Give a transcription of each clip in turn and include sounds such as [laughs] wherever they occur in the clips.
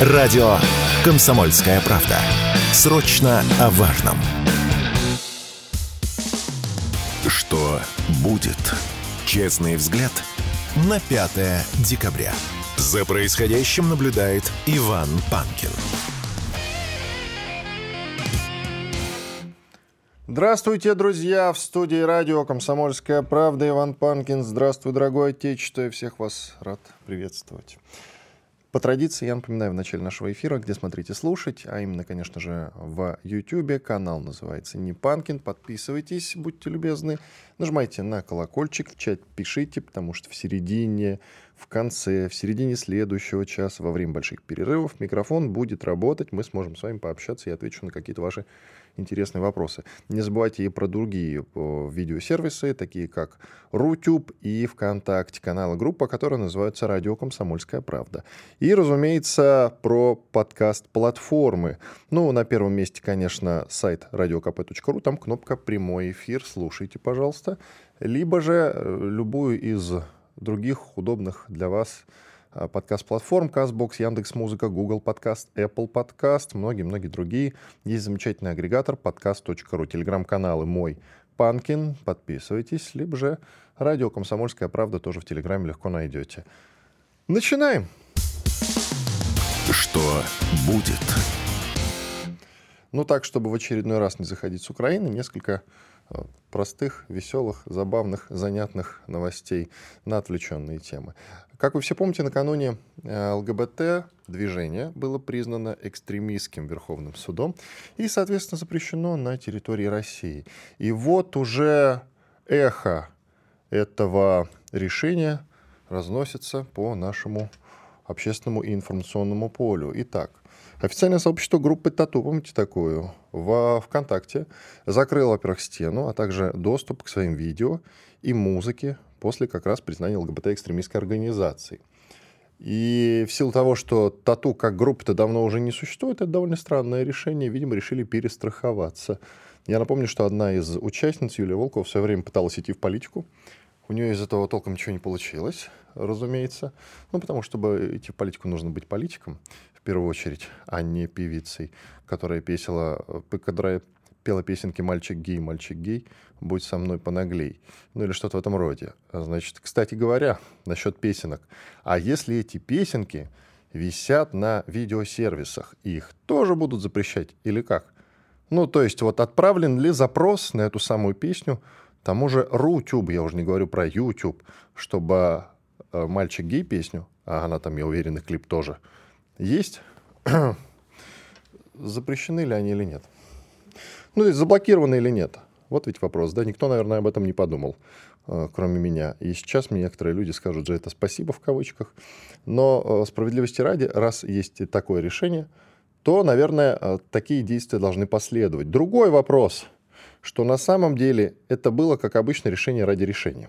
Радио «Комсомольская правда». Срочно о важном. Что будет? Честный взгляд на 5 декабря. За происходящим наблюдает Иван Панкин. Здравствуйте, друзья! В студии радио «Комсомольская правда» Иван Панкин. Здравствуй, дорогой отечество! Я всех вас рад приветствовать. По традиции я напоминаю в начале нашего эфира, где смотрите слушать, а именно, конечно же, в YouTube. Канал называется «Не Панкин». Подписывайтесь, будьте любезны. Нажимайте на колокольчик, в чат пишите, потому что в середине, в конце, в середине следующего часа, во время больших перерывов, микрофон будет работать. Мы сможем с вами пообщаться и отвечу на какие-то ваши интересные вопросы. Не забывайте и про другие э, видеосервисы, такие как Рутюб и ВКонтакте, каналы группа, которая называется «Радио Комсомольская правда». И, разумеется, про подкаст-платформы. Ну, на первом месте, конечно, сайт radiokp.ru, там кнопка «Прямой эфир», слушайте, пожалуйста. Либо же э, любую из других удобных для вас подкаст-платформ, CastBox, Яндекс.Музыка, Google Подкаст, Apple Подкаст, многие-многие другие. Есть замечательный агрегатор подкаст.ру, телеграм-каналы мой Панкин, подписывайтесь, либо же радио «Комсомольская правда» тоже в Телеграме легко найдете. Начинаем! Что будет? Ну так, чтобы в очередной раз не заходить с Украины, несколько простых, веселых, забавных, занятных новостей на отвлеченные темы. Как вы все помните, накануне э, ЛГБТ-движение было признано экстремистским Верховным судом и, соответственно, запрещено на территории России. И вот уже эхо этого решения разносится по нашему общественному и информационному полю. Итак, официальное сообщество группы Тату, помните такую, в ВКонтакте закрыло, во-первых, стену, а также доступ к своим видео и музыке после как раз признания ЛГБТ-экстремистской организации. И в силу того, что тату как группа-то давно уже не существует, это довольно странное решение. Видимо, решили перестраховаться. Я напомню, что одна из участниц, Юлия Волкова, в свое время пыталась идти в политику. У нее из этого толком ничего не получилось, разумеется. Ну, потому что, чтобы идти в политику, нужно быть политиком, первую очередь, а не певицей, которая песила, которая пела песенки «Мальчик гей, мальчик гей, будь со мной понаглей». Ну или что-то в этом роде. Значит, кстати говоря, насчет песенок. А если эти песенки висят на видеосервисах, их тоже будут запрещать или как? Ну, то есть вот отправлен ли запрос на эту самую песню тому же Рутюб, я уже не говорю про YouTube, чтобы э, «Мальчик гей» песню, а она там, я уверен, и клип тоже есть, [clears throat] запрещены ли они или нет? Ну, заблокированы или нет? Вот ведь вопрос, да? Никто, наверное, об этом не подумал, э, кроме меня. И сейчас мне некоторые люди скажут за это спасибо в кавычках. Но э, справедливости ради, раз есть такое решение, то, наверное, э, такие действия должны последовать. Другой вопрос, что на самом деле это было, как обычно, решение ради решения.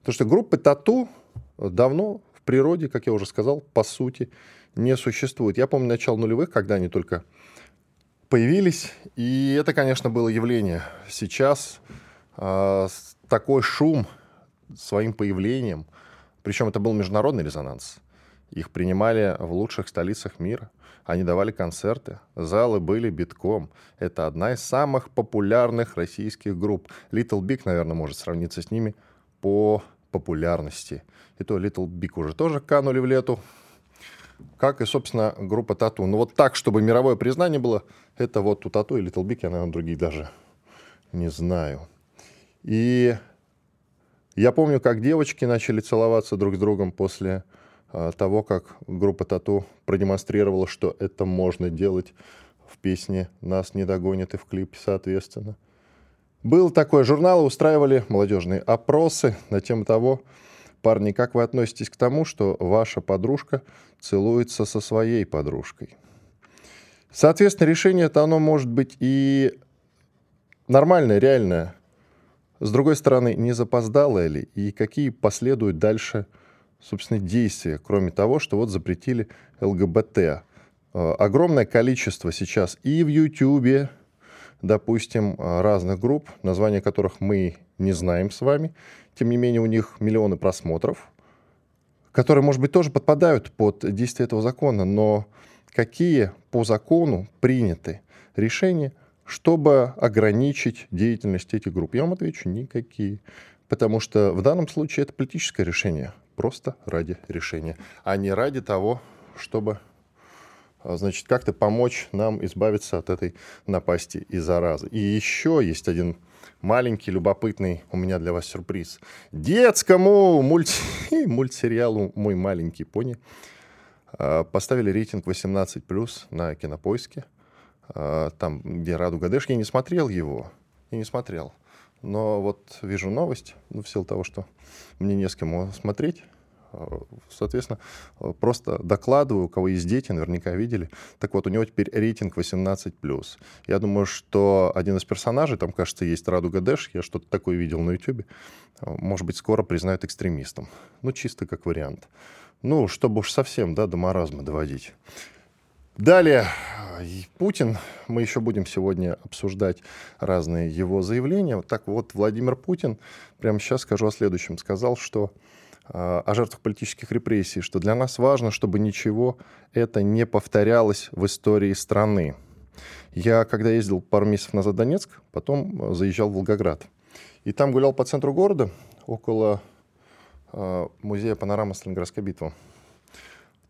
Потому что группы тату давно в природе, как я уже сказал, по сути, не существует. Я помню начало нулевых, когда они только появились. И это, конечно, было явление. Сейчас э, такой шум своим появлением, причем это был международный резонанс. Их принимали в лучших столицах мира. Они давали концерты, залы были битком. Это одна из самых популярных российских групп. Little Big, наверное, может сравниться с ними по популярности. И то Little Big уже тоже канули в лету как и, собственно, группа Тату. Но вот так, чтобы мировое признание было, это вот у Тату и Little Big, я, наверное, других даже не знаю. И я помню, как девочки начали целоваться друг с другом после э, того, как группа Тату продемонстрировала, что это можно делать в песне «Нас не догонят» и в клипе, соответственно. Был такой журнал, устраивали молодежные опросы на тему того, Парни, как вы относитесь к тому, что ваша подружка целуется со своей подружкой? Соответственно, решение это оно может быть и нормальное, реальное. С другой стороны, не запоздалое ли и какие последуют дальше, собственно, действия, кроме того, что вот запретили ЛГБТ. Э, огромное количество сейчас и в Ютьюбе, допустим, разных групп, названия которых мы не знаем с вами, тем не менее у них миллионы просмотров, которые, может быть, тоже подпадают под действие этого закона, но какие по закону приняты решения, чтобы ограничить деятельность этих групп? Я вам отвечу, никакие. Потому что в данном случае это политическое решение, просто ради решения, а не ради того, чтобы а, значит, как-то помочь нам избавиться от этой напасти и заразы. И еще есть один маленький, любопытный у меня для вас сюрприз. Детскому мульти... [laughs] мультсериалу «Мой маленький пони» а, поставили рейтинг 18+, на Кинопоиске. А, там, где «Радуга Дэш». Я не смотрел его, я не смотрел. Но вот вижу новость, ну, в силу того, что мне не с кем смотреть, Соответственно, просто докладываю, у кого есть дети, наверняка видели. Так вот, у него теперь рейтинг 18+. Я думаю, что один из персонажей, там, кажется, есть Радуга Дэш, я что-то такое видел на YouTube, может быть, скоро признают экстремистом. Ну, чисто как вариант. Ну, чтобы уж совсем, да, до маразма доводить. Далее, Путин. Мы еще будем сегодня обсуждать разные его заявления. Вот так вот, Владимир Путин, прямо сейчас скажу о следующем, сказал, что о жертвах политических репрессий, что для нас важно, чтобы ничего это не повторялось в истории страны. Я, когда ездил пару месяцев назад в Донецк, потом э, заезжал в Волгоград. И там гулял по центру города, около э, музея панорамы Сталинградской битвы.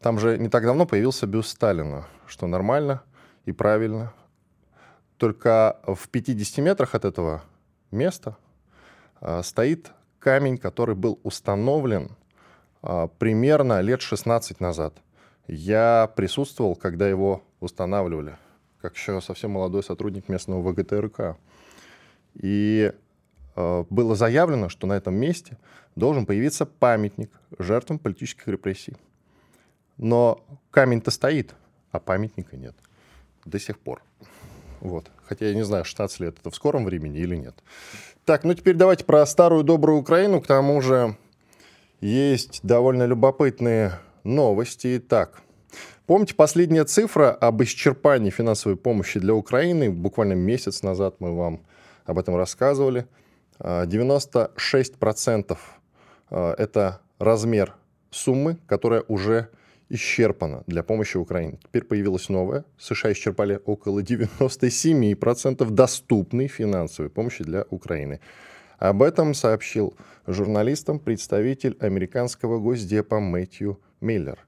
Там же не так давно появился бюст Сталина, что нормально и правильно. Только в 50 метрах от этого места э, стоит камень, который был установлен а, примерно лет 16 назад. Я присутствовал, когда его устанавливали, как еще совсем молодой сотрудник местного ВГТРК. И э, было заявлено, что на этом месте должен появиться памятник жертвам политических репрессий. Но камень-то стоит, а памятника нет до сих пор. Вот. Хотя я не знаю, 16 лет это в скором времени или нет. Так, ну теперь давайте про старую добрую Украину. К тому же есть довольно любопытные новости. Итак, помните последняя цифра об исчерпании финансовой помощи для Украины? Буквально месяц назад мы вам об этом рассказывали. 96% а, это размер суммы, которая уже исчерпана для помощи Украине. Теперь появилась новая. США исчерпали около 97% доступной финансовой помощи для Украины. Об этом сообщил журналистам представитель американского госдепа Мэтью Миллер.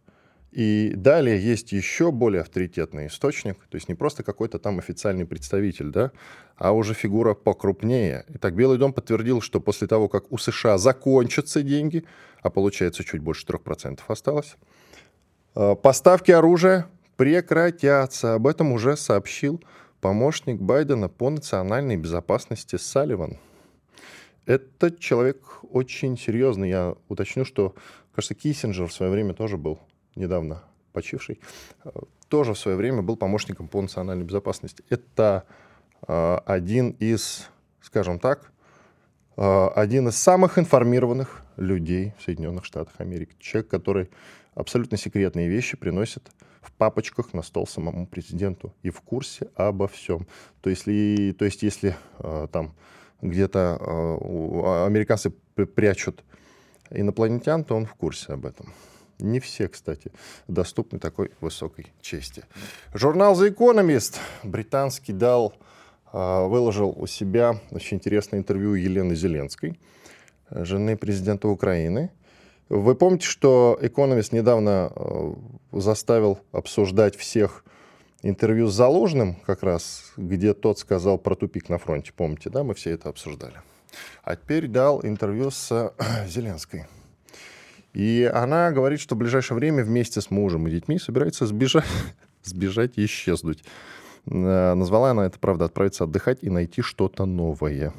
И далее есть еще более авторитетный источник, то есть не просто какой-то там официальный представитель, да, а уже фигура покрупнее. Итак, Белый дом подтвердил, что после того, как у США закончатся деньги, а получается чуть больше 3% осталось, поставки оружия прекратятся. Об этом уже сообщил помощник Байдена по национальной безопасности Салливан. Этот человек очень серьезный. Я уточню, что, кажется, Киссинджер в свое время тоже был недавно почивший, э, тоже в свое время был помощником по национальной безопасности. Это э, один из, скажем так, э, один из самых информированных людей в Соединенных Штатах Америки. Человек, который абсолютно секретные вещи приносит в папочках на стол самому президенту и в курсе обо всем. То, если, то есть если э, там где-то э, американцы прячут инопланетян, то он в курсе об этом. Не все, кстати, доступны такой высокой чести. Журнал The Economist британский дал, э, выложил у себя очень интересное интервью Елены Зеленской, жены президента Украины. Вы помните, что Economist недавно э, заставил обсуждать всех интервью с Заложным, как раз, где тот сказал про тупик на фронте. Помните, да, мы все это обсуждали. А теперь дал интервью с Зеленской. И она говорит, что в ближайшее время вместе с мужем и детьми собирается сбежать, [laughs] сбежать и исчезнуть. Э, назвала она это, правда, отправиться отдыхать и найти что-то новое.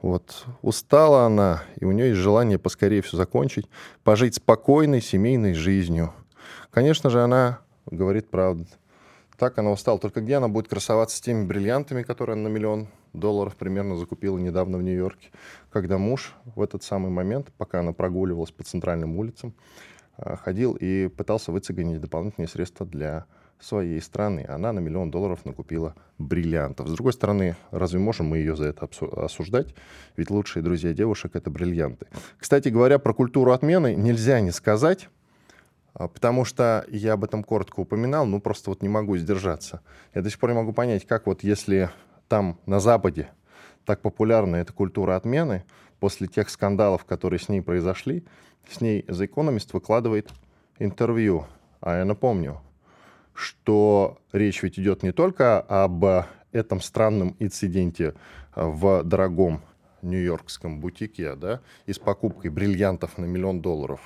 Вот устала она, и у нее есть желание поскорее все закончить, пожить спокойной семейной жизнью. Конечно же, она говорит правду. Так она устала. Только где она будет красоваться с теми бриллиантами, которые она на миллион долларов примерно закупила недавно в Нью-Йорке, когда муж в этот самый момент, пока она прогуливалась по центральным улицам, а, ходил и пытался выцегонить дополнительные средства для своей страны. Она на миллион долларов накупила бриллиантов. С другой стороны, разве можем мы ее за это осуждать? Ведь лучшие друзья девушек — это бриллианты. Кстати говоря, про культуру отмены нельзя не сказать, А, потому что я об этом коротко упоминал, ну просто вот не могу сдержаться. Я до сих пор не могу понять, как вот если там на Западе так популярна эта культура отмены, после тех скандалов, которые с ней произошли, с ней The Economist выкладывает интервью. А я напомню, что речь ведь идет не только об этом странном инциденте в дорогом нью-йоркском бутике, да, и с покупкой бриллиантов на миллион долларов.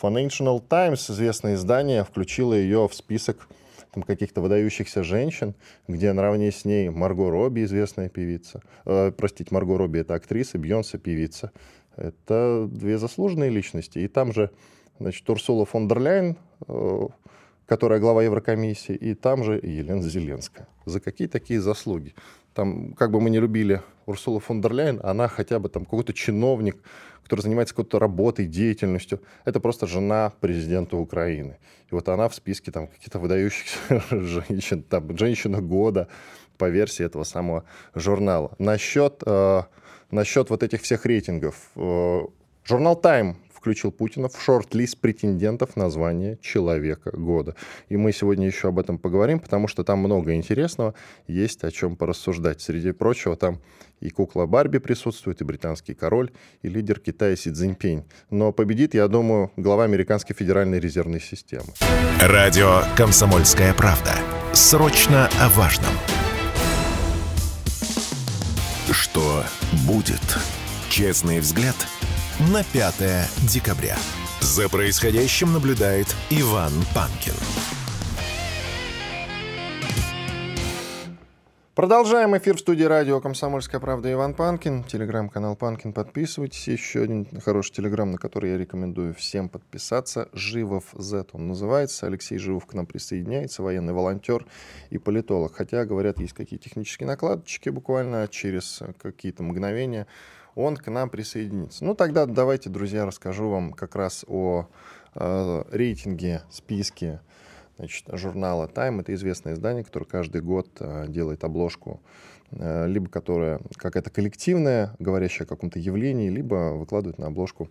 Financial Times, известное издание, включило ее в список там, каких-то выдающихся женщин, где наравне с ней Марго Робби, известная певица. Э, простите, Марго Робби — это актриса, Бьонсе — певица. Это две заслуженные личности. И там же, значит, Урсула фон дер Ляйн, э, которая глава Еврокомиссии, и там же Елена Зеленская. За какие такие заслуги? Там, как бы мы не любили Урсулу фон дер Ляйен, она хотя бы там какой-то чиновник, который занимается какой-то работой, деятельностью. Это просто жена президента Украины. И вот она в списке там каких-то выдающихся [laughs] женщин, там, женщина года по версии этого самого журнала. Насчет, э, насчет вот этих всех рейтингов. Э, журнал Time включил Путина в шорт-лист претендентов на звание Человека года. И мы сегодня еще об этом поговорим, потому что там много интересного, есть о чем порассуждать. Среди прочего, там и кукла Барби присутствует, и британский король, и лидер Китая Си Цзиньпинь. Но победит, я думаю, глава Американской Федеральной резервной системы. Радио «Комсомольская правда». Срочно о важном. Что будет? Честный взгляд – на 5 декабря. За происходящим наблюдает Иван Панкин. Продолжаем эфир в студии радио «Комсомольская правда» Иван Панкин. Телеграм-канал Панкин. Подписывайтесь. Еще один хороший телеграм, на который я рекомендую всем подписаться. Живов Z он называется. Алексей Живов к нам присоединяется. Военный волонтер и политолог. Хотя, говорят, есть какие технические накладочки буквально через какие-то мгновения он к нам присоединится. Ну, тогда давайте, друзья, расскажу вам как раз о э, рейтинге, списке значит, журнала Time. Это известное издание, которое каждый год э, делает обложку, э, либо которая какая-то коллективная, говорящая о каком-то явлении, либо выкладывает на обложку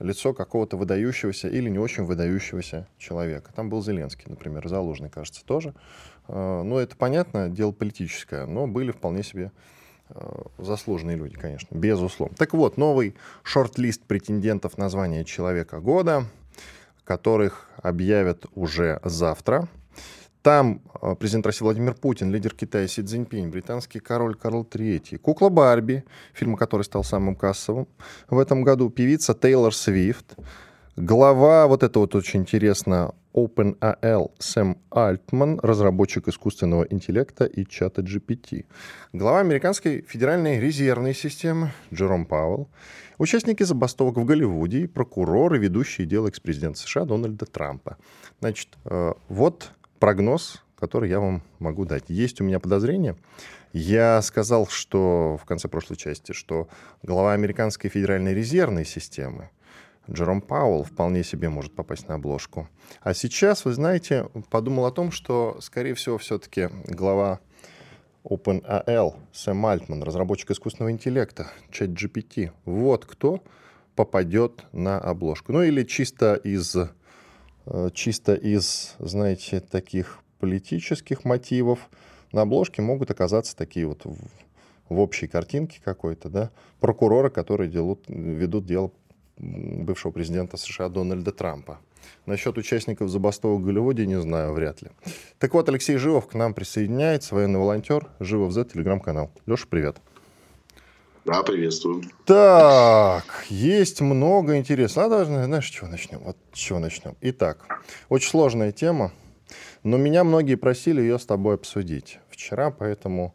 лицо какого-то выдающегося или не очень выдающегося человека. Там был Зеленский, например, Залужный, кажется, тоже. Э, ну, это понятно, дело политическое, но были вполне себе заслуженные люди, конечно, безусловно. Так вот, новый шорт-лист претендентов на звание Человека года, которых объявят уже завтра. Там э, президент России Владимир Путин, лидер Китая Си Цзиньпинь, британский король Карл III, кукла Барби, фильм, который стал самым кассовым в этом году, певица Тейлор Свифт, глава, вот это вот очень интересно, OpenAL Сэм Альтман, разработчик искусственного интеллекта и чата GPT. Глава американской федеральной резервной системы Джером Пауэлл. Участники забастовок в Голливуде и прокуроры, ведущие дело экс-президента США Дональда Трампа. Значит, э, вот прогноз, который я вам могу дать. Есть у меня подозрение. Я сказал, что в конце прошлой части, что глава американской федеральной резервной системы Джером Пауэлл вполне себе может попасть на обложку. А сейчас, вы знаете, подумал о том, что, скорее всего, все-таки глава OpenAL Сэм Альтман, разработчик искусственного интеллекта, ChatGPT, вот кто попадет на обложку. Ну или чисто из, э, чисто из, знаете, таких политических мотивов на обложке могут оказаться такие вот в, в общей картинке какой-то, да, прокуроры, которые делут, ведут дело бывшего президента США Дональда Трампа. Насчет участников забастовок в Голливуде не знаю, вряд ли. Так вот, Алексей Живов к нам присоединяется, военный волонтер, Живов Z, телеграм-канал. Леша, привет. Да, приветствую. Так, есть много интересного. Давай, знаешь, с чего начнем? Вот с чего начнем. Итак, очень сложная тема, но меня многие просили ее с тобой обсудить вчера, поэтому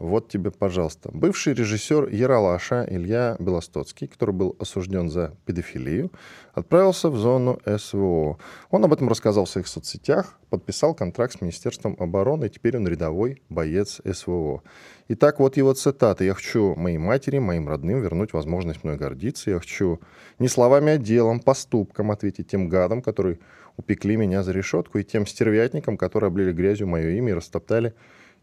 вот тебе, пожалуйста. Бывший режиссер Яралаша Илья Белостоцкий, который был осужден за педофилию, отправился в зону СВО. Он об этом рассказал в своих соцсетях, подписал контракт с Министерством обороны, и теперь он рядовой боец СВО. Итак, вот его цитата. «Я хочу моей матери, моим родным вернуть возможность мной гордиться. Я хочу не словами, а делом, поступком ответить тем гадам, которые упекли меня за решетку, и тем стервятникам, которые облили грязью мое имя и растоптали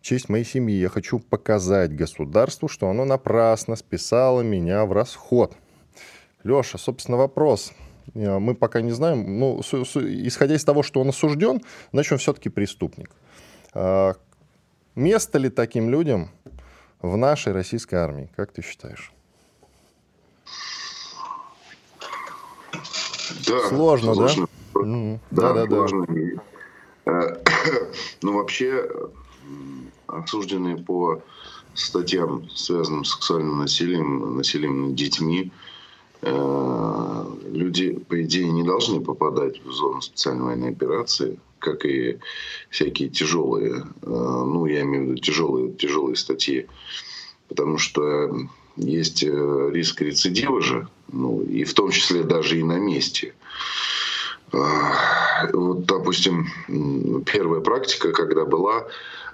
честь моей семьи. Я хочу показать государству, что оно напрасно списало меня в расход. Леша, собственно, вопрос. Мы пока не знаем. Ну, исходя из того, что он осужден, значит, он все-таки преступник. А, место ли таким людям в нашей российской армии? Как ты считаешь? Да, сложно, сложно. да? Mm-hmm. Да, да, сложно. да. [coughs] Ну, вообще, осужденные по статьям, связанным с сексуальным насилием, насилием над детьми, э, люди, по идее, не должны попадать в зону специальной военной операции, как и всякие тяжелые, э, ну, я имею в виду тяжелые, тяжелые статьи, потому что есть э, риск рецидива же, ну, и в том числе даже и на месте. Вот, допустим, первая практика, когда была,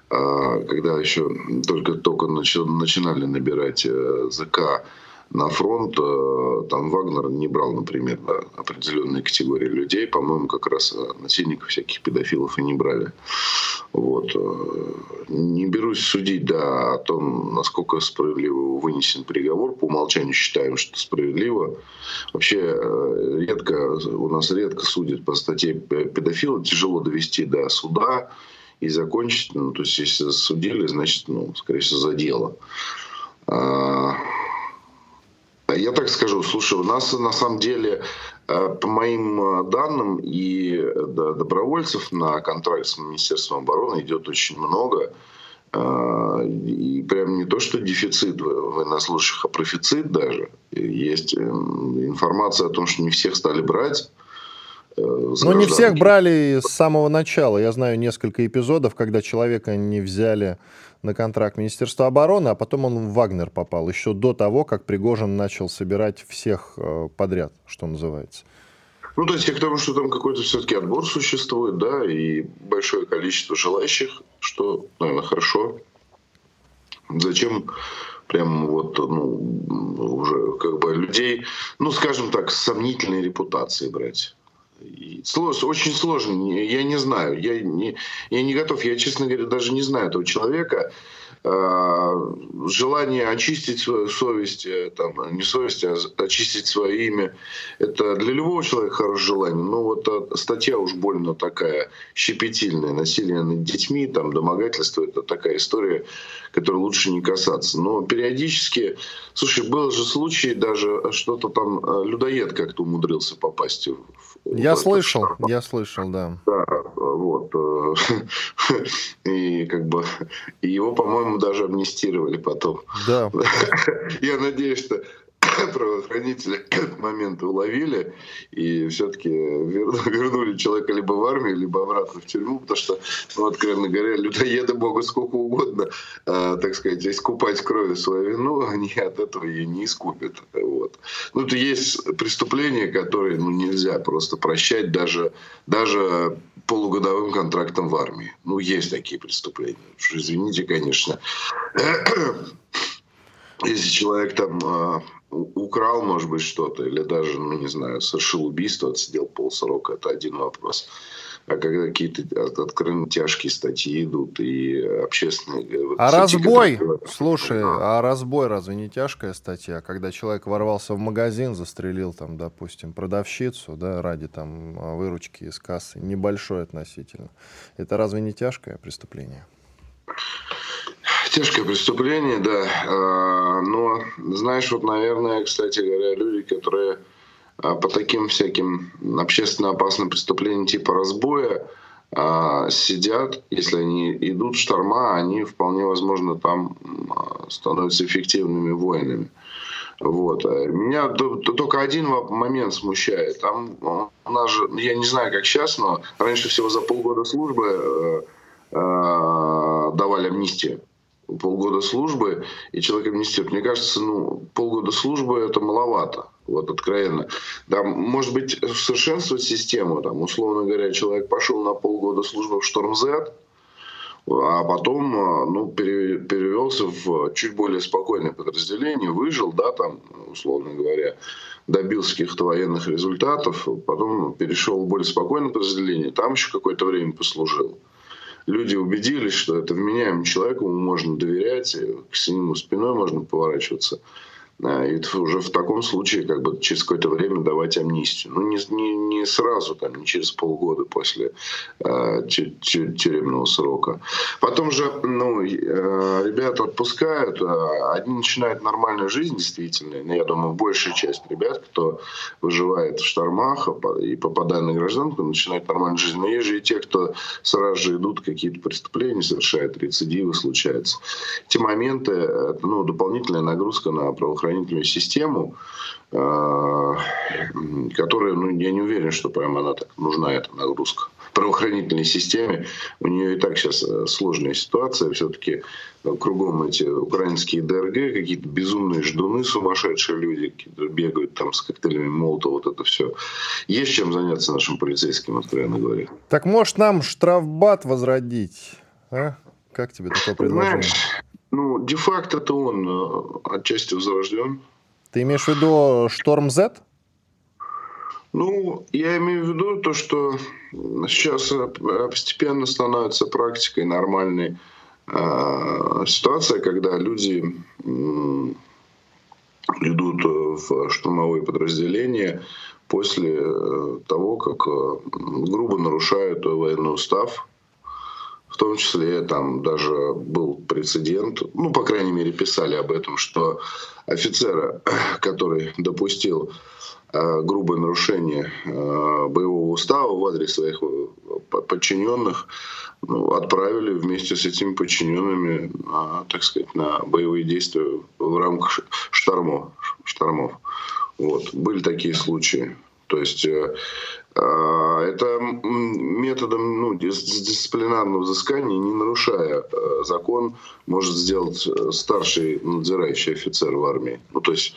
когда еще только-только начинали набирать э, ЗК на фронт, э, там Вагнер не брал, например, определенные категории людей, по-моему, как раз э, насильников всяких педофилов и не брали. Вот. Не берусь судить, да, о том, насколько справедливо вынесен приговор. По умолчанию считаем, что справедливо. Вообще редко, у нас редко судят по статье педофила. Тяжело довести до суда и закончить. Ну, то есть, если судили, значит, ну, скорее всего, за дело. А, я так скажу, слушай, у нас на самом деле, э, по моим э, данным, и добровольцев на контракт с Министерством обороны идет очень много. А, и прям не то, что дефицит военнослужащих, а профицит даже. Есть эм, информация о том, что не всех стали брать. Э, ну, не всех брали с самого начала. Я знаю несколько эпизодов, когда человека не взяли на контракт Министерства обороны, а потом он в Вагнер попал, еще до того, как Пригожин начал собирать всех э, подряд, что называется. Ну, то есть я к тому, что там какой-то все-таки отбор существует, да, и большое количество желающих, что, наверное, хорошо. Зачем прям вот, ну, уже как бы людей, ну, скажем так, с сомнительной репутацией брать? Сложно, очень сложно. Я не знаю. Я не, я не готов. Я, честно говоря, даже не знаю этого человека. А, желание очистить свою совесть, э, там, не совесть, а очистить свое имя, это для любого человека хорошее желание. Но вот а, статья уж больно такая щепетильная. Насилие над детьми, там, домогательство, это такая история, которой лучше не касаться. Но периодически, слушай, был же случай, даже что-то там э, людоед как-то умудрился попасть в я слышал, я слышал, да. Да, вот. Э, [laughs] и как бы и его, по-моему, даже амнистировали потом. Да. [laughs] Я надеюсь, что [laughs] правоохранители к моменту уловили и все-таки [laughs] вернули человека либо в армию, либо обратно в тюрьму, потому что, ну, откровенно говоря, людоеды могут сколько угодно, э, так сказать, искупать кровью свою вину, [laughs] они от этого ее не искупят. Вот. Ну, это есть преступления, которые ну, нельзя просто прощать даже, даже полугодовым контрактом в армии. Ну, есть такие преступления. Извините, конечно. [clears throat] Если человек там а, украл, может быть, что-то, или даже, ну, не знаю, совершил убийство, отсидел полсрока, это один вопрос. А когда какие-то откровенно тяжкие статьи идут и общественные... Э, а статьи, разбой, которые... слушай, а. а разбой разве не тяжкая статья? Когда человек ворвался в магазин, застрелил там, допустим, продавщицу, да, ради там выручки из кассы, небольшой относительно. Это разве не тяжкое преступление? Тяжкое преступление, да. А, но, знаешь, вот, наверное, кстати говоря, люди, которые а, по таким всяким общественно опасным преступлениям типа разбоя а, сидят, если они идут шторма, они вполне возможно там становятся эффективными воинами. Вот. Меня только один момент смущает. Там у нас же, я не знаю, как сейчас, но раньше всего за полгода службы э, э, давали амнистию полгода службы, и человек амнистирует. Мне кажется, ну, полгода службы это маловато, вот откровенно. Да, может быть, совершенствовать систему, там, условно говоря, человек пошел на полгода службы в Шторм Z, а потом ну, перевелся в чуть более спокойное подразделение, выжил, да, там, условно говоря, добился каких-то военных результатов, потом перешел в более спокойное подразделение, там еще какое-то время послужил люди убедились, что это вменяемый человек, ему можно доверять, к нему спиной можно поворачиваться. А, и уже в таком случае как бы через какое-то время давать амнистию. Ну, не, не, не сразу, там, не через полгода после э, тюремного срока. Потом же ну, э, ребята отпускают, э, одни начинают нормальную жизнь действительно. Ну, я думаю, большая часть ребят, кто выживает в штормах и попадая на гражданку, начинает нормальную жизнь. Но есть же и те, кто сразу же идут какие-то преступления, совершают рецидивы, случаются. Эти моменты, ну, дополнительная нагрузка на правоохранительные правоохранительную систему, э, которая, ну, я не уверен, что прямо она так нужна, эта нагрузка. Правоохранительной системе у нее и так сейчас э, сложная ситуация. Все-таки э, кругом эти украинские ДРГ, какие-то безумные ждуны, сумасшедшие люди бегают там с коктейлями молота, вот это все. Есть чем заняться нашим полицейским, откровенно говоря. Так может нам штрафбат возродить, а? Как тебе такое предложение? Знаешь, ну, де-факто-то он э, отчасти возрожден. Ты имеешь в виду Шторм Z? Ну, я имею в виду то, что сейчас э, постепенно становится практикой нормальной э, ситуация, когда люди э, идут в штурмовые подразделения после э, того, как грубо нарушают военный устав, в том числе там даже был прецедент, ну, по крайней мере, писали об этом, что офицера, [clears throat] который допустил э, грубое нарушение э, боевого устава в адрес своих э, подчиненных, ну, отправили вместе с этими подчиненными, на, так сказать, на боевые действия в рамках штормов. штормов. Вот. Были такие случаи. То есть э, а, это методом ну, дисциплинарного взыскания, не нарушая э, закон, может сделать э, старший надзирающий офицер в армии. Ну, то есть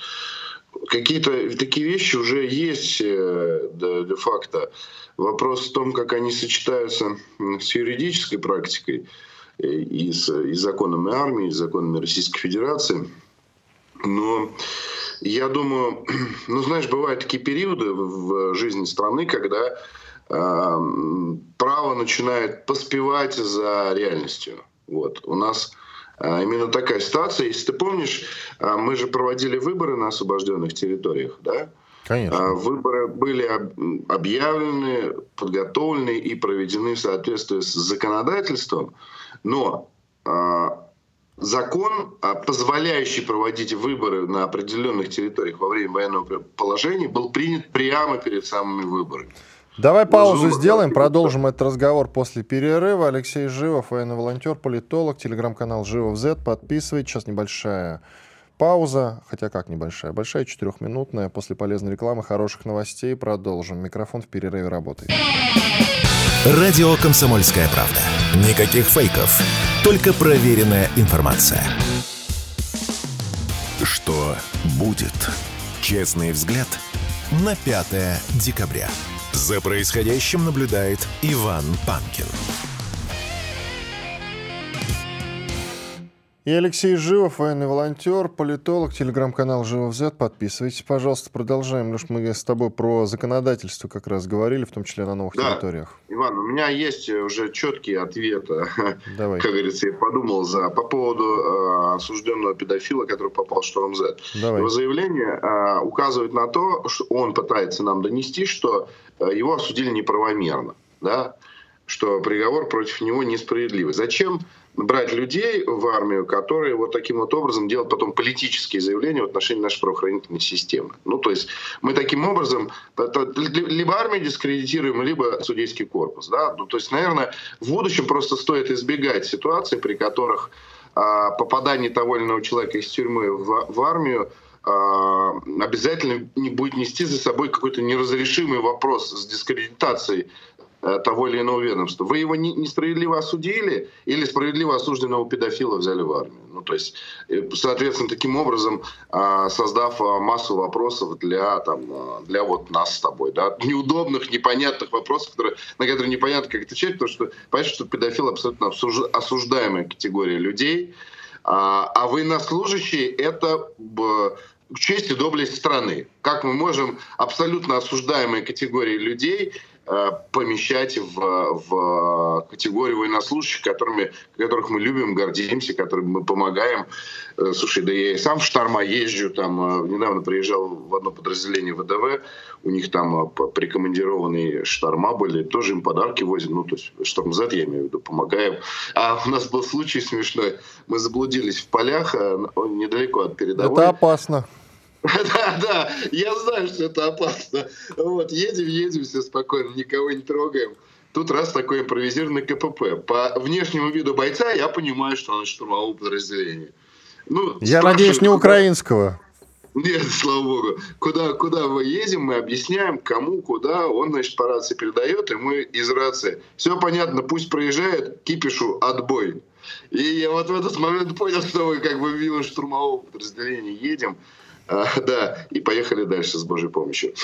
какие-то такие вещи уже есть де-факто. Вопрос в том, как они сочетаются с юридической практикой и с и законами армии, и законами Российской Федерации. Но я думаю, [clears throat] ну знаешь, бывают такие периоды в жизни страны, когда э, право начинает поспевать за реальностью. Вот. У нас э, именно такая ситуация. Если ты помнишь, э, мы же проводили выборы на освобожденных территориях, да? Конечно. Выборы были объявлены, подготовлены и проведены в соответствии с законодательством, но закон, а, позволяющий проводить выборы на определенных территориях во время военного положения, был принят прямо перед самыми выборами. Давай паузу сделаем, продолжим этот разговор после перерыва. Алексей Живов, военный волонтер, политолог, телеграм-канал Живов Z. Подписывайтесь. Сейчас небольшая пауза, хотя как небольшая, большая, четырехминутная. После полезной рекламы, хороших новостей продолжим. Микрофон в перерыве работает. Радио «Комсомольская правда». Никаких фейков, только проверенная информация. Что будет? Честный взгляд на 5 декабря. За происходящим наблюдает Иван Панкин. И Алексей Живов, военный волонтер, политолог, телеграм-канал Живов Z. Подписывайтесь, пожалуйста. Продолжаем. Леш, мы с тобой про законодательство как раз говорили, в том числе на новых да. территориях. Иван, у меня есть уже четкий ответ. Давай. Как говорится, я подумал за по поводу э, осужденного педофила, который попал в Шторм Z. Давай. Его заявление э, указывает на то, что он пытается нам донести, что э, его осудили неправомерно. Да? что приговор против него несправедливый. Зачем брать людей в армию, которые вот таким вот образом делают потом политические заявления в отношении нашей правоохранительной системы. Ну, то есть мы таким образом либо армию дискредитируем, либо судейский корпус. Да? Ну, то есть, наверное, в будущем просто стоит избегать ситуаций, при которых а, попадание того или иного человека из тюрьмы в, в армию а, обязательно не будет нести за собой какой-то неразрешимый вопрос с дискредитацией того или иного ведомства. Вы его несправедливо осудили или справедливо осужденного педофила взяли в армию? Ну, то есть, э, соответственно, таким образом, а, создав а, массу вопросов для, там, а, для вот нас с тобой, да, неудобных, непонятных вопросов, которые, на которые непонятно, как отвечать, потому что понятно, что педофил абсолютно осуждаемая категория людей, а военнослужащие — это честь и доблесть страны. Как мы можем абсолютно осуждаемые категории людей Э, помещать в, в категорию военнослужащих, которыми, которых мы любим, гордимся, которым мы помогаем. Э, слушай, да я и сам в Шторма езжу, там э, недавно приезжал в одно подразделение ВДВ, у них там прикомандированные Шторма были, тоже им подарки возят, ну, то есть Шторм Z, я имею в виду, помогаем. А у нас был случай смешной, мы заблудились в полях недалеко от передовой. Это опасно. Да, да, я знаю, что это опасно. Вот, едем, едем, все спокойно, никого не трогаем. Тут раз такой импровизированный КПП. По внешнему виду бойца я понимаю, что он из штурмового подразделения. Ну, я надеюсь, не украинского. Нет, [laughs] слава богу. Куда, куда мы едем, мы объясняем, кому, куда. Он, значит, по рации передает, и мы из рации. Все понятно, пусть проезжает, кипишу, отбой. И я вот в этот момент понял, что мы как бы мимо штурмового подразделения едем. А, [laughs] да, и поехали дальше с Божьей помощью.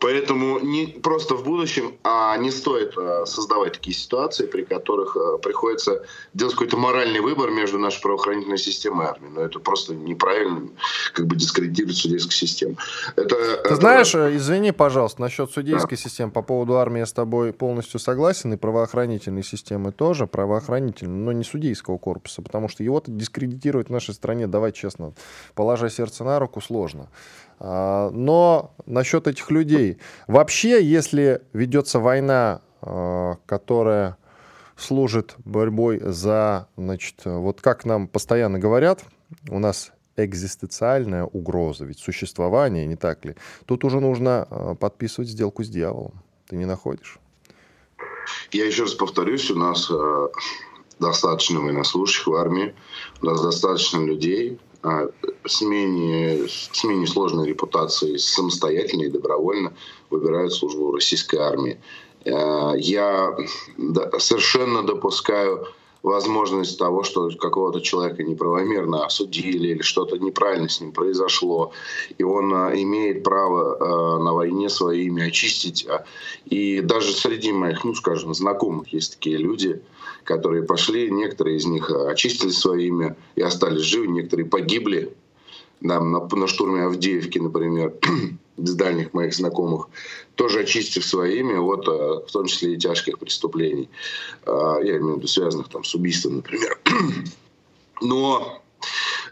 Поэтому не просто в будущем, а не стоит а, создавать такие ситуации, при которых а, приходится делать какой-то моральный выбор между нашей правоохранительной системой и армией. Но это просто неправильно, как бы дискредитирует судейскую систему. Это, Ты это... знаешь, э, извини, пожалуйста, насчет судейской да. системы. По поводу армии я с тобой полностью согласен, и правоохранительной системы тоже, правоохранительной, но не судейского корпуса, потому что его-то дискредитировать в нашей стране, давай честно, положа сердце на руку, сложно. А, но насчет этих людей. Вообще, если ведется война, а, которая служит борьбой за, значит, вот как нам постоянно говорят, у нас экзистенциальная угроза, ведь существование, не так ли? Тут уже нужно а, подписывать сделку с дьяволом. Ты не находишь? Я еще раз повторюсь, у нас достаточно военнослужащих в армии, у нас достаточно людей, смене, смене сложной репутации самостоятельно и добровольно выбирают службу в российской армии. Э, я совершенно допускаю возможность того, что какого-то человека неправомерно осудили или что-то неправильно с ним произошло, и он а, имеет право а, на войне свое имя очистить. И даже среди моих, ну, скажем, знакомых есть такие люди, которые пошли, некоторые из них очистили свое имя и остались живы, некоторые погибли да, на, на штурме Авдеевки, например, [clears throat] с дальних моих знакомых, тоже очистив свое имя, вот, а, в том числе и тяжких преступлений. А, я имею в виду связанных там, с убийством, например. [clears throat] Но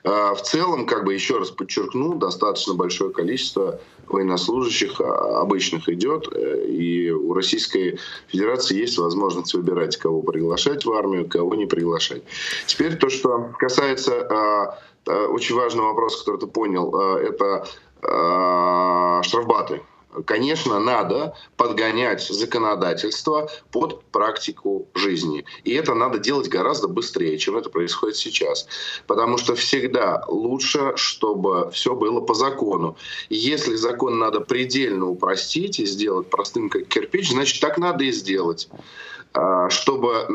в целом, как бы еще раз подчеркну, достаточно большое количество военнослужащих обычных идет, э, и у Российской Федерации есть возможность выбирать, кого приглашать в армию, кого не приглашать. Теперь то, что касается очень важный вопрос, который ты понял, это штрафбаты. Конечно, надо подгонять законодательство под практику жизни. И это надо делать гораздо быстрее, чем это происходит сейчас. Потому что всегда лучше, чтобы все было по закону. Если закон надо предельно упростить и сделать простым как кирпич, значит так надо и сделать. А, чтобы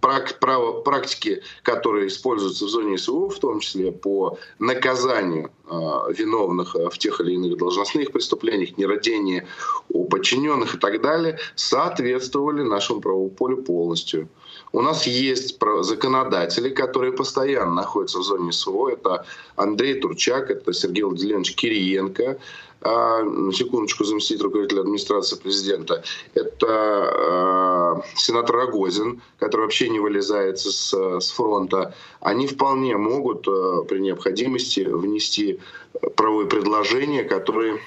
практики, которые используются в зоне СВО, в том числе по наказанию а, виновных а, в тех или иных должностных преступлениях, нерадении у подчиненных и так далее, соответствовали нашему правовому полю полностью. У нас есть законодатели, которые постоянно находятся в зоне СВО. Это Андрей Турчак, это Сергей Владимирович Кириенко, а, секундочку, заместитель руководителя администрации президента, это а, сенатор Рогозин, который вообще не вылезает с, с фронта, они вполне могут а, при необходимости внести правовые предложения, которые,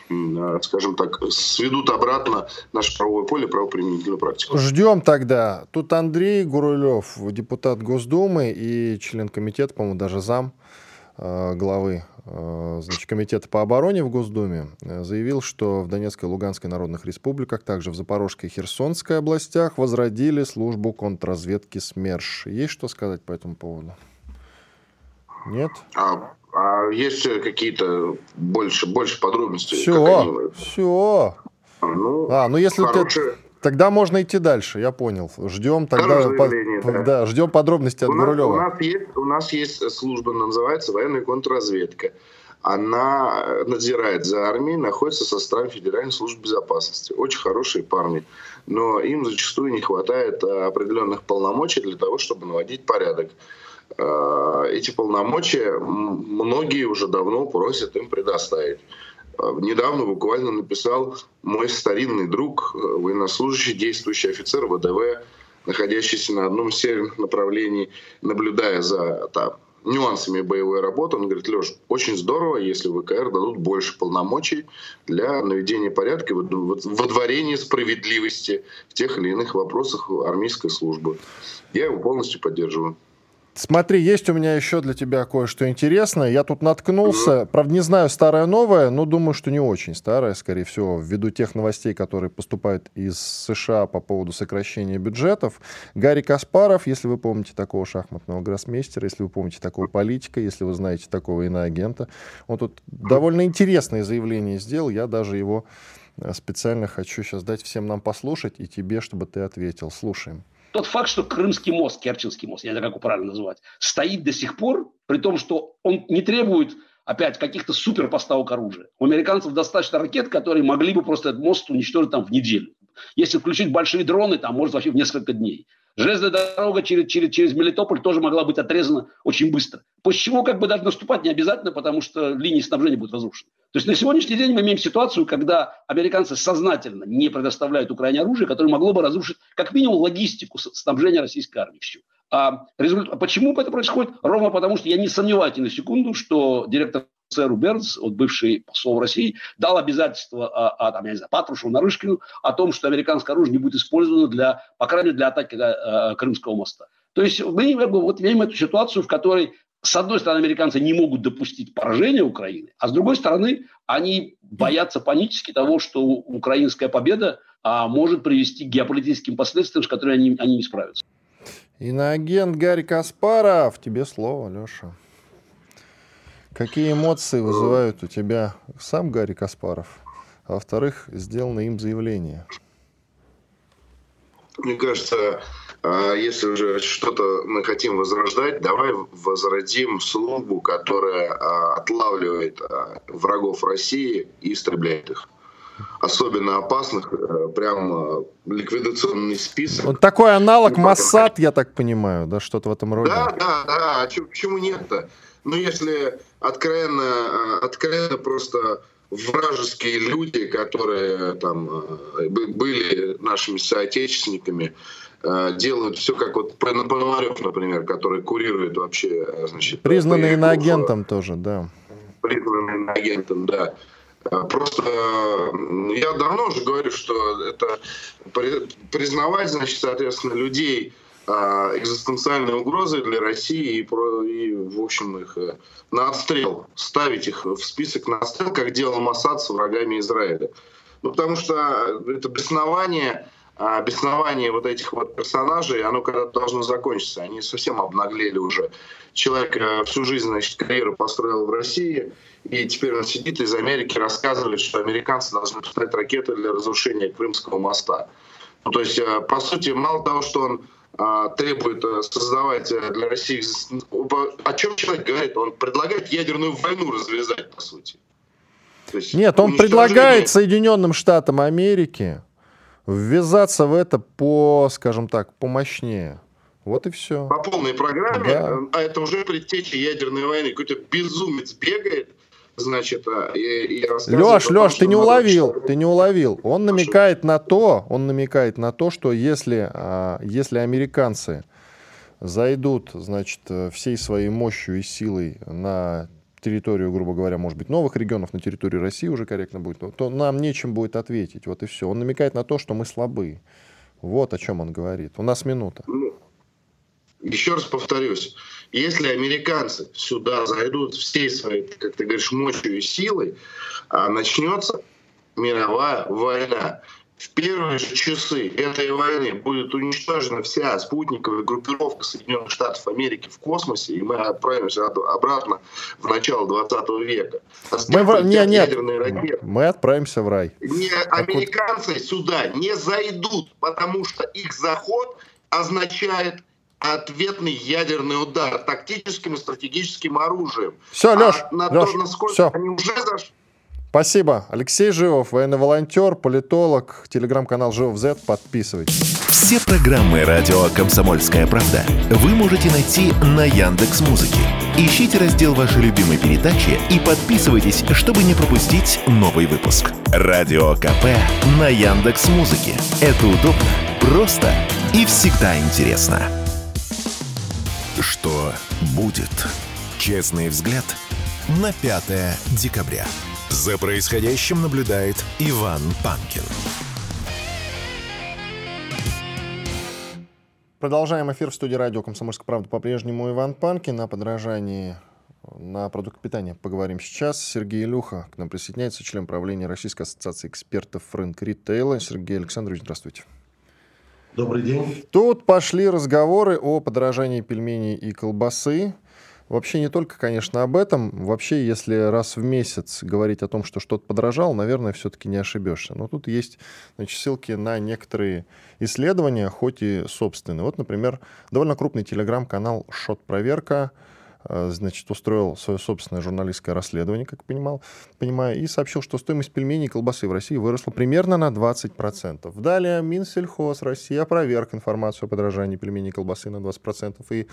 скажем так, сведут обратно наше правовое поле, правоприменительную практику. Ждем тогда. Тут Андрей Гурулев, депутат Госдумы и член комитета, по-моему, даже зам главы Э, значит, Комитета по обороне в Госдуме э, заявил, что в Донецкой и Луганской народных республиках, также в Запорожской и Херсонской областях возродили службу контрразведки СМЕРШ. Есть что сказать по этому поводу? Нет? А, а есть какие-то больше, больше подробностей? Все, все. Ну, а, ну если хорошие... ты... Тогда можно идти дальше, я понял. Ждем тогда по, да. Да, ждем подробности от у Гурулева. у, нас есть, у нас есть служба, называется военная контрразведка. Она надзирает за армией, находится со составе Федеральной службы безопасности. Очень хорошие парни. Но им зачастую не хватает а, определенных полномочий для того, чтобы наводить порядок. А, эти полномочия многие уже давно просят им предоставить. Недавно буквально написал мой старинный друг, военнослужащий, действующий офицер ВДВ, находящийся на одном из северных направлений, наблюдая за там, нюансами боевой работы. Он говорит, Леш, очень здорово, если ВКР дадут больше полномочий для наведения порядка и водворения справедливости в тех или иных вопросах армейской службы. Я его полностью поддерживаю. Смотри, есть у меня еще для тебя кое-что интересное. Я тут наткнулся, правда, не знаю, старое новое, но думаю, что не очень старое, скорее всего, ввиду тех новостей, которые поступают из США по поводу сокращения бюджетов. Гарри Каспаров, если вы помните такого шахматного гроссмейстера, если вы помните такого политика, если вы знаете такого иноагента, он тут довольно интересное заявление сделал, я даже его э, специально хочу сейчас дать всем нам послушать и тебе, чтобы ты ответил. Слушаем тот факт, что Крымский мост, Керченский мост, я не знаю, как его правильно называть, стоит до сих пор, при том, что он не требует опять каких-то суперпоставок оружия. У американцев достаточно ракет, которые могли бы просто этот мост уничтожить там в неделю. Если включить большие дроны, там может вообще в несколько дней. Железная дорога через, через, через Мелитополь тоже могла быть отрезана очень быстро. После чего как бы даже наступать не обязательно, потому что линии снабжения будут разрушены. То есть на сегодняшний день мы имеем ситуацию, когда американцы сознательно не предоставляют Украине оружие, которое могло бы разрушить как минимум логистику снабжения российской армии. Всю. А результат, почему это происходит? Ровно потому, что я не сомневаюсь ни на секунду, что директор сэру Бернс, вот бывший посол России, дал обязательство а, а, там, я не знаю, Патрушеву, Нарышкину о том, что американское оружие не будет использовано для, по крайней мере, для атаки а, Крымского моста. То есть мы вот, имеем эту ситуацию, в которой, с одной стороны, американцы не могут допустить поражения Украины, а с другой стороны, они боятся панически того, что украинская победа а, может привести к геополитическим последствиям, с которыми они, они не справятся. Иноагент Гарри Каспаров, тебе слово, Леша. Какие эмоции вызывают у тебя сам Гарри Каспаров? А во-вторых, сделано им заявление. Мне кажется, а, если уже что-то мы хотим возрождать, давай возродим службу, которая а, отлавливает а, врагов России и истребляет их. Особенно опасных, прям ликвидационный список. Вот такой аналог Моссад, я так понимаю, да, что-то в этом роде. Да, да, да. А почему нет-то? Ну, если откровенно, откровенно просто вражеские люди, которые там были нашими соотечественниками, Э, делают все как вот Пономарев, например, который курирует вообще, э, значит... Признанный иноагентом тоже, да. Признанный иноагентом, да. Э, просто я давно уже говорю, что это признавать, значит, соответственно, людей экзистенциальной угрозой для России и, и в общем, их на отстрел, ставить их в список на отстрел, как делал Моссад с врагами Израиля. Ну, потому что это беснование а беснование вот этих вот персонажей, оно когда-то должно закончиться. Они совсем обнаглели уже. Человек э, всю жизнь, значит, карьеру построил в России, и теперь он сидит из Америки рассказывает, что американцы должны поставить ракеты для разрушения Крымского моста. Ну, то есть, э, по сути, мало того, что он а, требует э, создавать для России... О чем человек говорит? Он предлагает ядерную войну развязать, по сути. Нет, он предлагает Соединенным Штатам Америки ввязаться в это по, скажем так, помощнее. Вот и все. По полной программе, да. а это уже предтеча ядерной войны. Какой-то безумец бегает, значит, и, и Леш, Леш, ты не уловил, ты не уловил. Он намекает на то, он намекает на то, что если, а, если американцы зайдут, значит, всей своей мощью и силой на территорию, грубо говоря, может быть, новых регионов на территории России уже корректно будет, то нам нечем будет ответить. Вот и все. Он намекает на то, что мы слабы. Вот о чем он говорит. У нас минута. Ну, еще раз повторюсь, если американцы сюда зайдут всей своей, как ты говоришь, мощью и силой, а начнется мировая война в первые же часы этой войны будет уничтожена вся спутниковая группировка Соединенных Штатов Америки в космосе, и мы отправимся обратно в начало 20 века. Мы в... не, нет, ракеты. мы отправимся в рай. Не, американцы сюда не зайдут, потому что их заход означает ответный ядерный удар тактическим и стратегическим оружием. Все, Леш, а на Леш, то, насколько все. они уже зашли, Спасибо. Алексей Живов, военный волонтер, политолог, телеграм-канал Живов Z. Подписывайтесь. Все программы радио Комсомольская правда вы можете найти на Яндекс Музыке. Ищите раздел вашей любимой передачи и подписывайтесь, чтобы не пропустить новый выпуск. Радио КП на Яндекс Музыке. Это удобно, просто и всегда интересно. Что будет? Честный взгляд на 5 декабря. За происходящим наблюдает Иван Панкин. Продолжаем эфир в студии радио «Комсомольская правда». По-прежнему Иван Панкин. На подражании на продукт питания поговорим сейчас. Сергей Илюха к нам присоединяется, член правления Российской ассоциации экспертов рынка ритейла. Сергей Александрович, здравствуйте. Добрый день. Тут пошли разговоры о подорожании пельменей и колбасы. Вообще не только, конечно, об этом. Вообще, если раз в месяц говорить о том, что что-то подорожало, наверное, все-таки не ошибешься. Но тут есть значит, ссылки на некоторые исследования, хоть и собственные. Вот, например, довольно крупный телеграм-канал «Шот Проверка» э, значит, устроил свое собственное журналистское расследование, как понимал, понимаю, и сообщил, что стоимость пельменей и колбасы в России выросла примерно на 20%. Далее Минсельхоз России опроверг информацию о подорожании пельменей и колбасы на 20%. И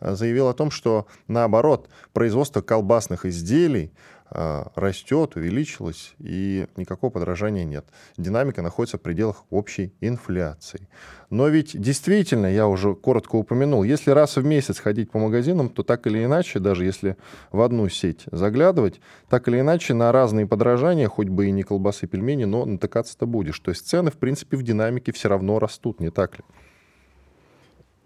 Э, заявил о том, что наоборот, производство колбасных изделий э, растет, увеличилось, и никакого подражания нет. Динамика находится в пределах общей инфляции. Но ведь действительно, я уже коротко упомянул, если раз в месяц ходить по магазинам, то так или иначе, даже если в одну сеть заглядывать, так или иначе на разные подражания, хоть бы и не колбасы, пельмени, но натыкаться-то будешь. То есть цены, в принципе, в динамике все равно растут, не так ли?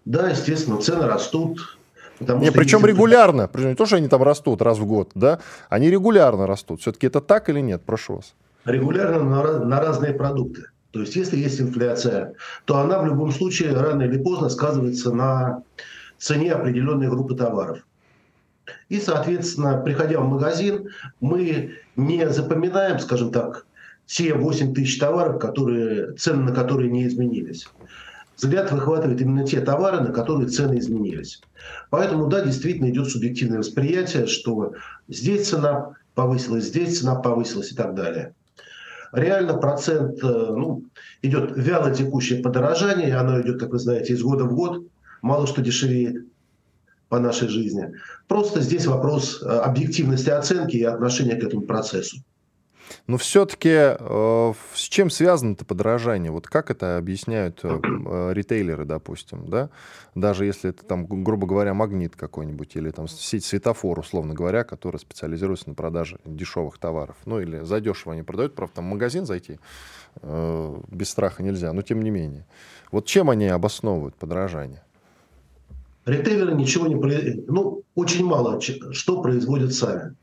Да, естественно, цены растут, Потому не, причем регулярно, причем не то, что они там растут раз в год, да, они регулярно растут. Все-таки это так или нет? Прошу вас. Регулярно на, на разные продукты. То есть, если есть инфляция, то она в любом случае рано или поздно сказывается на цене определенной группы товаров. И, соответственно, приходя в магазин, мы не запоминаем, скажем так, те 8 тысяч товаров, которые, цены на которые не изменились взгляд выхватывает именно те товары, на которые цены изменились. Поэтому, да, действительно идет субъективное восприятие, что здесь цена повысилась, здесь цена повысилась и так далее. Реально процент э, ну, идет вяло текущее подорожание, оно идет, как вы знаете, из года в год, мало что дешевеет по нашей жизни. Просто здесь вопрос э, объективности оценки и отношения к этому процессу. Но все-таки э, с чем связано это подорожание? Вот как это объясняют э, э, ритейлеры, допустим, да? Даже если это там, грубо говоря, магнит какой-нибудь или там сеть светофор, условно говоря, которая специализируется на продаже дешевых товаров. Ну или задешево они продают, правда, там в магазин зайти без страха нельзя, но тем не менее. Вот чем они обосновывают подорожание? Ритейлеры ничего не... Ну, очень мало что производят сами.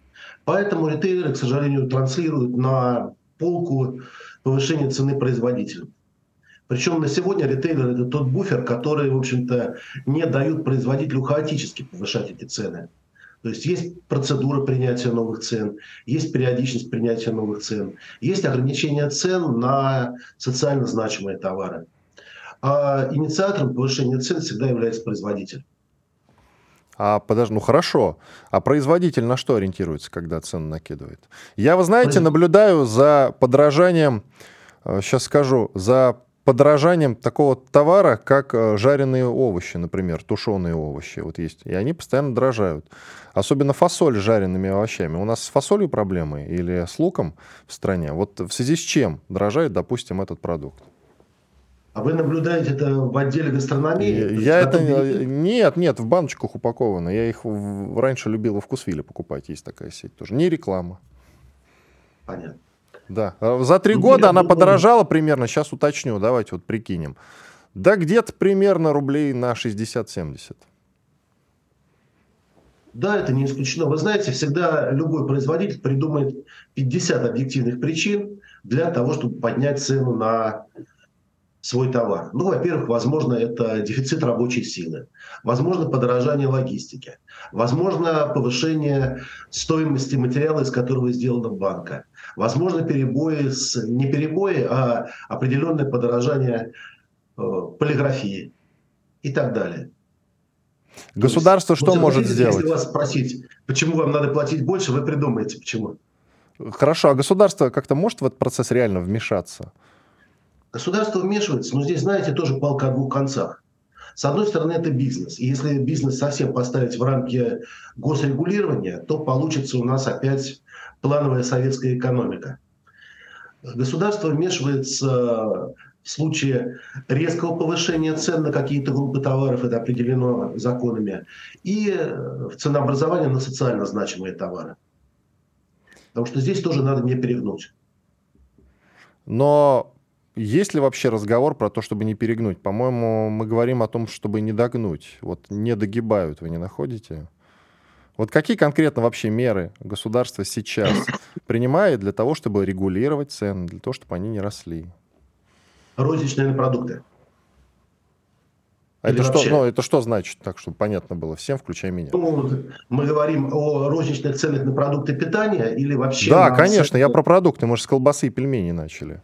Поэтому ритейлеры, к сожалению, транслируют на полку повышение цены производителям. Причем на сегодня ритейлер это тот буфер, который, в общем-то, не дают производителю хаотически повышать эти цены. То есть есть процедура принятия новых цен, есть периодичность принятия новых цен, есть ограничение цен на социально значимые товары. А инициатором повышения цен всегда является производитель. А подожди, ну хорошо. А производитель на что ориентируется, когда цены накидывает? Я, вы знаете, наблюдаю за подражанием, сейчас э, скажу, за подражанием такого товара, как э, жареные овощи, например, тушеные овощи. Вот есть. И они постоянно дорожают. Особенно фасоль с жареными овощами. У нас с фасолью проблемы или с луком в стране. Вот в связи с чем дорожает, допустим, этот продукт? А вы наблюдаете это в отделе гастрономии? Я это... Нет, нет, в баночках упаковано. Я их раньше любил во вкусвиле покупать. Есть такая сеть тоже. Не реклама. Понятно. Да. А за три ну, года она подорожала примерно, сейчас уточню, давайте вот прикинем. Да где-то примерно рублей на 60-70. Да, это не исключено. Вы знаете, всегда любой производитель придумает 50 объективных причин для того, чтобы поднять цену на свой товар? Ну, во-первых, возможно, это дефицит рабочей силы, возможно, подорожание логистики, возможно, повышение стоимости материала, из которого сделана банка, возможно, перебои, с, не перебои, а определенное подорожание э, полиграфии и так далее. Государство есть, что вот, может сделать? Если вас спросить, почему вам надо платить больше, вы придумаете, почему. Хорошо, а государство как-то может в этот процесс реально вмешаться? Государство вмешивается, но здесь, знаете, тоже палка о двух концах. С одной стороны, это бизнес. И если бизнес совсем поставить в рамки госрегулирования, то получится у нас опять плановая советская экономика. Государство вмешивается в случае резкого повышения цен на какие-то группы товаров, это определено законами, и в ценообразование на социально значимые товары. Потому что здесь тоже надо не перегнуть. Но есть ли вообще разговор про то, чтобы не перегнуть? По-моему, мы говорим о том, чтобы не догнуть. Вот не догибают, вы не находите? Вот какие конкретно вообще меры государство сейчас [coughs] принимает для того, чтобы регулировать цены, для того, чтобы они не росли? Розничные продукты. А это что, ну, это что значит, так, чтобы понятно было всем, включая меня? Ну, мы говорим о розничных ценах на продукты питания или вообще... Да, конечно, цены... я про продукты, мы же с колбасы и пельмени начали.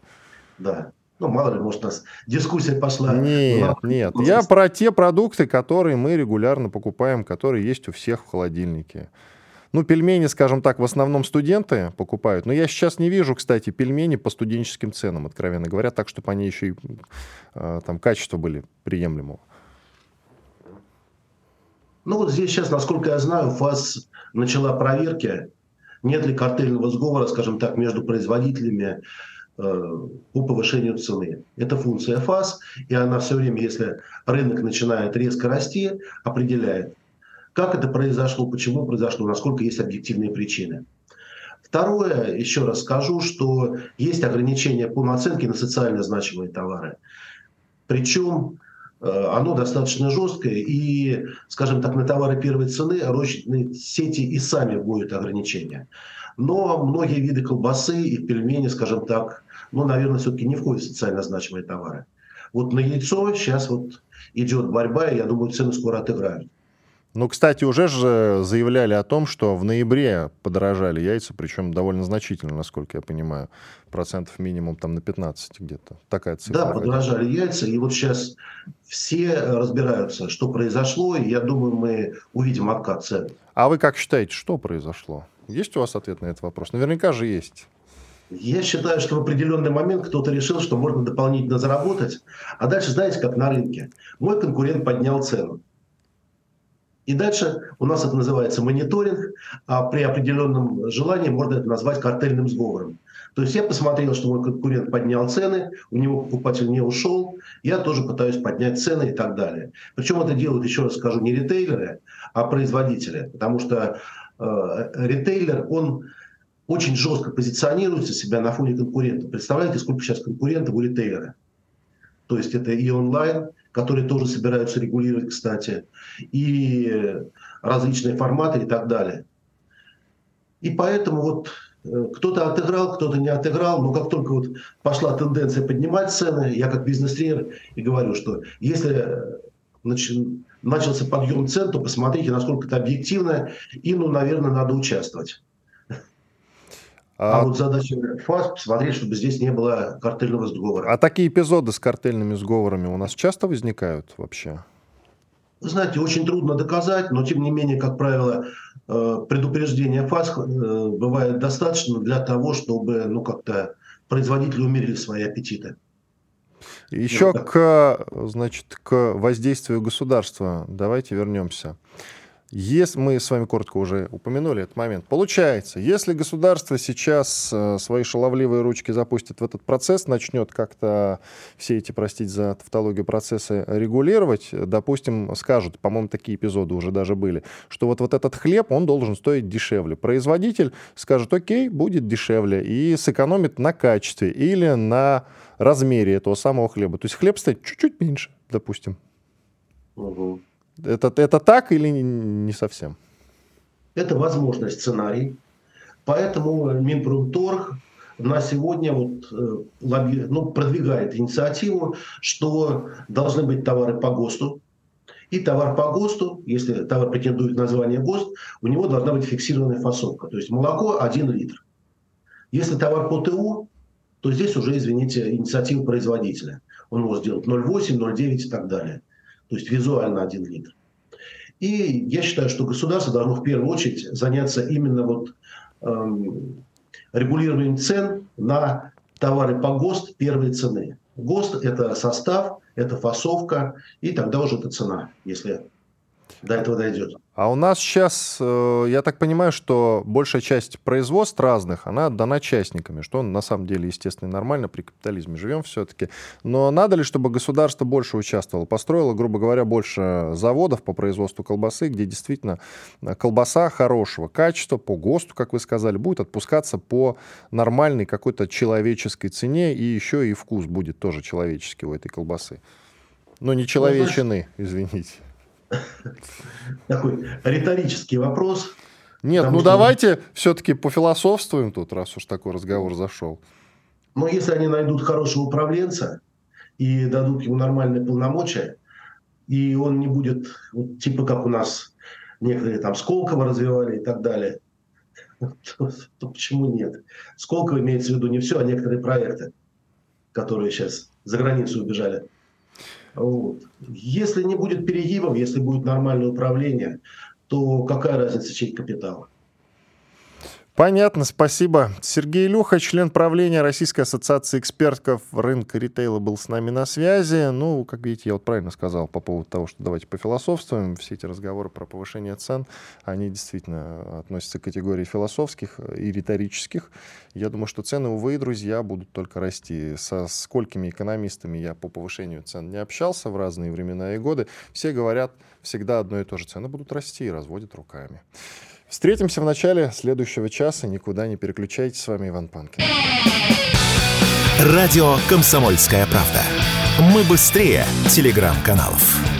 Да. Ну, мало ли, может, у нас дискуссия пошла. Нет, ну, нет. Я про те продукты, которые мы регулярно покупаем, которые есть у всех в холодильнике. Ну, пельмени, скажем так, в основном студенты покупают. Но я сейчас не вижу, кстати, пельмени по студенческим ценам, откровенно говоря, так, чтобы они еще и э, там качество были приемлемого. Ну, вот здесь сейчас, насколько я знаю, ФАС начала проверки, нет ли картельного сговора, скажем так, между производителями по повышению цены. Это функция ФАС, и она все время, если рынок начинает резко расти, определяет, как это произошло, почему произошло, насколько есть объективные причины. Второе, еще раз скажу, что есть ограничения по наценке на социально значимые товары. Причем э, оно достаточно жесткое, и, скажем так, на товары первой цены розничные сети и сами вводят ограничения. Но многие виды колбасы и пельмени, скажем так, ну, наверное, все-таки не входят в социально значимые товары. Вот на яйцо сейчас вот идет борьба, и я думаю, цены скоро отыграют. Ну, кстати, уже же заявляли о том, что в ноябре подорожали яйца, причем довольно значительно, насколько я понимаю, процентов минимум там на 15 где-то. Такая цифра. Да, подорожали яйца, и вот сейчас все разбираются, что произошло, и я думаю, мы увидим откат цен. А вы как считаете, что произошло? Есть у вас ответ на этот вопрос? Наверняка же есть. Я считаю, что в определенный момент кто-то решил, что можно дополнительно заработать. А дальше, знаете, как на рынке. Мой конкурент поднял цену. И дальше у нас это называется мониторинг, а при определенном желании можно это назвать картельным сговором. То есть я посмотрел, что мой конкурент поднял цены, у него покупатель не ушел, я тоже пытаюсь поднять цены и так далее. Причем это делают, еще раз скажу, не ритейлеры, а производители. Потому что ритейлер, он очень жестко позиционируется себя на фоне конкурентов. Представляете, сколько сейчас конкурентов у ритейлера? То есть это и онлайн, которые тоже собираются регулировать, кстати, и различные форматы и так далее. И поэтому вот э, кто-то отыграл, кто-то не отыграл, но как только вот пошла тенденция поднимать цены, я как бизнес-тренер и говорю, что если э, начался подъем цен, то посмотрите, насколько это объективно, и, ну, наверное, надо участвовать. А, а вот задача ФАС посмотреть, чтобы здесь не было картельного сговора. А такие эпизоды с картельными сговорами у нас часто возникают вообще? Вы знаете, очень трудно доказать, но тем не менее, как правило, э, предупреждение ФАС э, бывает достаточно для того, чтобы ну, как-то производители умерили свои аппетиты. Еще вот к, значит, к воздействию государства давайте вернемся. Если мы с вами коротко уже упомянули этот момент, получается, если государство сейчас э, свои шаловливые ручки запустит в этот процесс, начнет как-то все эти, простите за тавтологию, процессы регулировать, допустим, скажут, по-моему, такие эпизоды уже даже были, что вот, вот этот хлеб, он должен стоить дешевле. Производитель скажет, окей, будет дешевле, и сэкономит на качестве или на размере этого самого хлеба. То есть хлеб стоит чуть-чуть меньше, допустим. Угу. Это, это так или не совсем? Это возможный сценарий. Поэтому Минпромторг на сегодня вот, э, ну, продвигает инициативу, что должны быть товары по ГОСТу. И товар по ГОСТу, если товар претендует на название ГОСТ, у него должна быть фиксированная фасовка. То есть молоко 1 литр. Если товар по ТУ, то здесь уже, извините, инициатива производителя. Он может сделать 0,8, 0,9 и так далее то есть визуально один литр. И я считаю, что государство должно в первую очередь заняться именно вот эм, регулированием цен на товары по ГОСТ первой цены. ГОСТ – это состав, это фасовка, и тогда уже это цена, если до этого дойдет. А у нас сейчас, э, я так понимаю, что большая часть производств разных, она отдана частниками, что на самом деле, естественно, нормально, при капитализме живем все-таки. Но надо ли, чтобы государство больше участвовало, построило, грубо говоря, больше заводов по производству колбасы, где действительно э, колбаса хорошего качества, по ГОСТу, как вы сказали, будет отпускаться по нормальной какой-то человеческой цене, и еще и вкус будет тоже человеческий у этой колбасы. Но не человечины, извините. [laughs] Такой риторический вопрос. Нет, ну давайте все-таки пофилософствуем тут, раз уж такой разговор зашел. Но если они найдут хорошего управленца и дадут ему нормальные полномочия, и он не будет, вот, типа как у нас некоторые там Сколково развивали и так далее, [laughs] то, то почему нет? Сколково имеется в виду не все, а некоторые проекты, которые сейчас за границу убежали. Вот. Если не будет перегибов, если будет нормальное управление, то какая разница, чей капитал? Понятно, спасибо. Сергей Илюха, член правления Российской ассоциации экспертов рынка ритейла, был с нами на связи. Ну, как видите, я вот правильно сказал по поводу того, что давайте пофилософствуем. Все эти разговоры про повышение цен, они действительно относятся к категории философских и риторических. Я думаю, что цены, увы, друзья, будут только расти. Со сколькими экономистами я по повышению цен не общался в разные времена и годы. Все говорят всегда одно и то же. Цены будут расти и разводят руками. Встретимся в начале следующего часа. Никуда не переключайтесь. С вами Иван Панкин. Радио «Комсомольская правда». Мы быстрее телеграм-каналов.